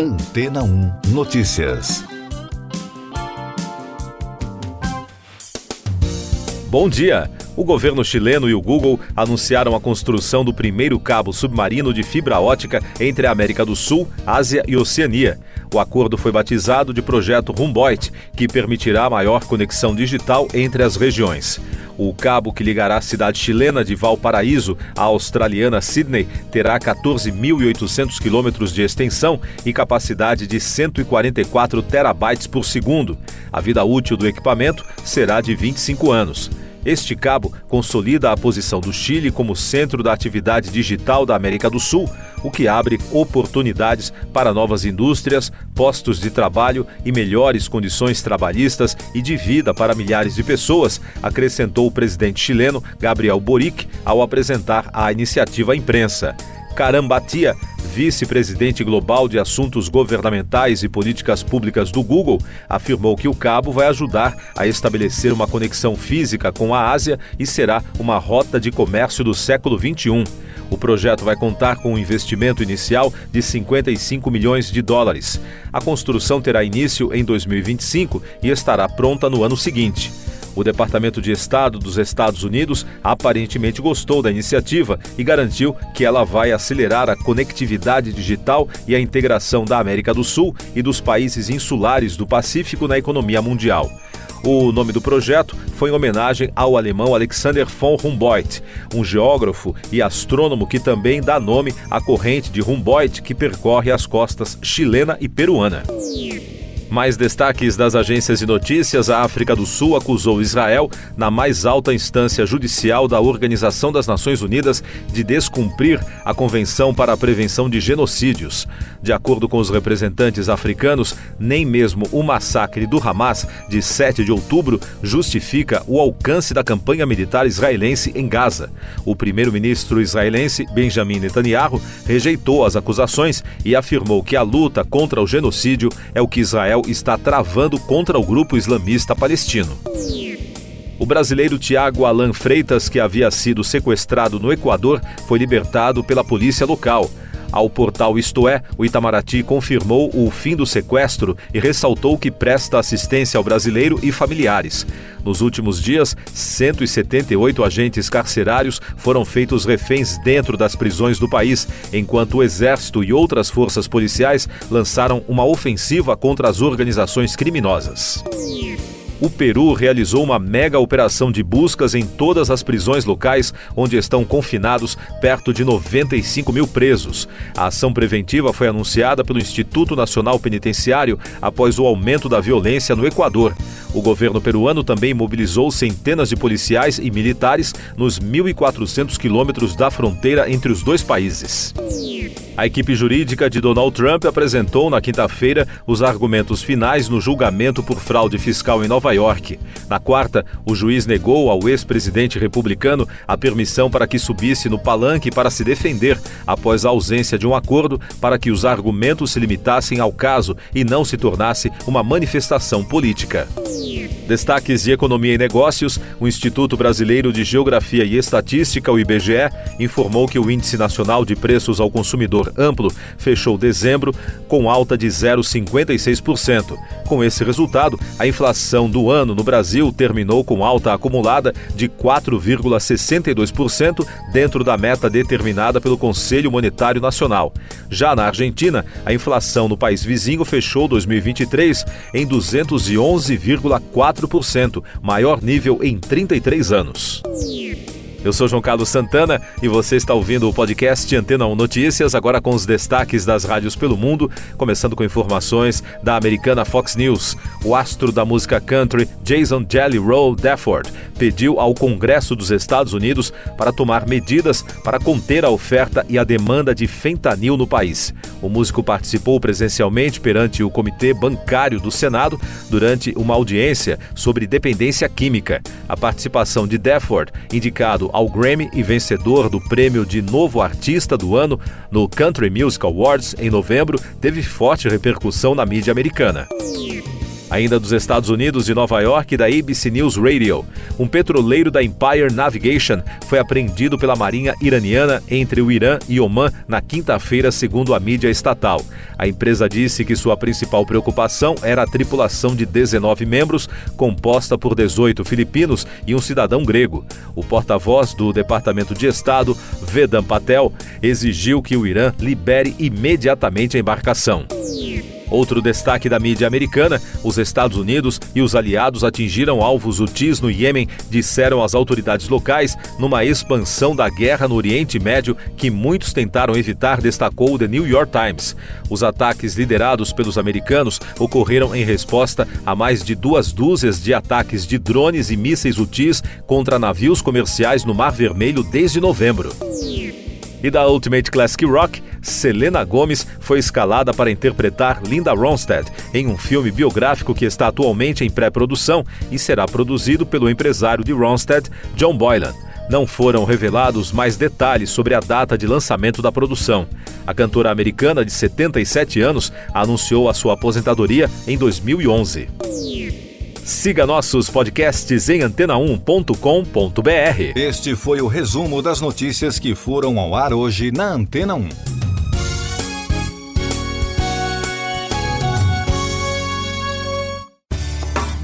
Antena 1 Notícias. Bom dia! O governo chileno e o Google anunciaram a construção do primeiro cabo submarino de fibra ótica entre a América do Sul, Ásia e Oceania. O acordo foi batizado de Projeto Humboldt, que permitirá maior conexão digital entre as regiões. O cabo que ligará a cidade chilena de Valparaíso à australiana Sydney terá 14.800 quilômetros de extensão e capacidade de 144 terabytes por segundo. A vida útil do equipamento será de 25 anos. Este cabo consolida a posição do Chile como centro da atividade digital da América do Sul, o que abre oportunidades para novas indústrias, postos de trabalho e melhores condições trabalhistas e de vida para milhares de pessoas, acrescentou o presidente chileno Gabriel Boric ao apresentar a iniciativa à imprensa. Carambatia vice-presidente global de assuntos governamentais e políticas públicas do Google, afirmou que o cabo vai ajudar a estabelecer uma conexão física com a Ásia e será uma rota de comércio do século XXI. O projeto vai contar com um investimento inicial de 55 milhões de dólares. A construção terá início em 2025 e estará pronta no ano seguinte. O Departamento de Estado dos Estados Unidos aparentemente gostou da iniciativa e garantiu que ela vai acelerar a conectividade digital e a integração da América do Sul e dos países insulares do Pacífico na economia mundial. O nome do projeto foi em homenagem ao alemão Alexander von Humboldt, um geógrafo e astrônomo que também dá nome à corrente de Humboldt que percorre as costas chilena e peruana. Mais destaques das agências de notícias: a África do Sul acusou Israel, na mais alta instância judicial da Organização das Nações Unidas, de descumprir a Convenção para a Prevenção de Genocídios. De acordo com os representantes africanos, nem mesmo o massacre do Hamas de 7 de outubro justifica o alcance da campanha militar israelense em Gaza. O primeiro-ministro israelense, Benjamin Netanyahu, rejeitou as acusações e afirmou que a luta contra o genocídio é o que Israel Israel está travando contra o grupo islamista palestino. O brasileiro Tiago Alan Freitas, que havia sido sequestrado no Equador, foi libertado pela polícia local. Ao portal Isto É, o Itamaraty confirmou o fim do sequestro e ressaltou que presta assistência ao brasileiro e familiares. Nos últimos dias, 178 agentes carcerários foram feitos reféns dentro das prisões do país, enquanto o Exército e outras forças policiais lançaram uma ofensiva contra as organizações criminosas o Peru realizou uma mega operação de buscas em todas as prisões locais onde estão confinados perto de 95 mil presos. A ação preventiva foi anunciada pelo Instituto Nacional Penitenciário após o aumento da violência no Equador. O governo peruano também mobilizou centenas de policiais e militares nos 1.400 quilômetros da fronteira entre os dois países. A equipe jurídica de Donald Trump apresentou na quinta-feira os argumentos finais no julgamento por fraude fiscal em Nova York. Na quarta, o juiz negou ao ex-presidente republicano a permissão para que subisse no palanque para se defender, após a ausência de um acordo para que os argumentos se limitassem ao caso e não se tornasse uma manifestação política. Destaques de Economia e Negócios: o Instituto Brasileiro de Geografia e Estatística, o IBGE, informou que o Índice Nacional de Preços ao Consumidor Amplo fechou dezembro com alta de 0,56%. Com esse resultado, a inflação do ano no Brasil terminou com alta acumulada de 4,62% dentro da meta determinada pelo Conselho Monetário Nacional. Já na Argentina, a inflação no país vizinho fechou 2023 em 211,4%. 4%, maior nível em 33 anos. Eu sou João Carlos Santana e você está ouvindo o podcast Antena 1 Notícias, agora com os destaques das rádios pelo mundo, começando com informações da americana Fox News. O astro da música country, Jason Jelly Roll Dafford, pediu ao Congresso dos Estados Unidos para tomar medidas para conter a oferta e a demanda de fentanil no país. O músico participou presencialmente perante o Comitê Bancário do Senado durante uma audiência sobre dependência química. A participação de Dafford, indicado ao Grammy e vencedor do prêmio de Novo Artista do Ano no Country Music Awards em novembro, teve forte repercussão na mídia americana. Ainda dos Estados Unidos e Nova York, da ABC News Radio. Um petroleiro da Empire Navigation foi apreendido pela Marinha iraniana entre o Irã e Oman na quinta-feira, segundo a mídia estatal. A empresa disse que sua principal preocupação era a tripulação de 19 membros, composta por 18 filipinos e um cidadão grego. O porta-voz do Departamento de Estado, Vedam Patel, exigiu que o Irã libere imediatamente a embarcação. Outro destaque da mídia americana: os Estados Unidos e os aliados atingiram alvos Houthis no Iêmen, disseram as autoridades locais, numa expansão da guerra no Oriente Médio que muitos tentaram evitar, destacou o The New York Times. Os ataques liderados pelos americanos ocorreram em resposta a mais de duas dúzias de ataques de drones e mísseis Houthis contra navios comerciais no Mar Vermelho desde novembro. E da Ultimate Classic Rock, Selena Gomes foi escalada para interpretar Linda Ronstadt em um filme biográfico que está atualmente em pré-produção e será produzido pelo empresário de Ronstadt, John Boylan. Não foram revelados mais detalhes sobre a data de lançamento da produção. A cantora americana de 77 anos anunciou a sua aposentadoria em 2011. Siga nossos podcasts em antena1.com.br. Este foi o resumo das notícias que foram ao ar hoje na Antena 1.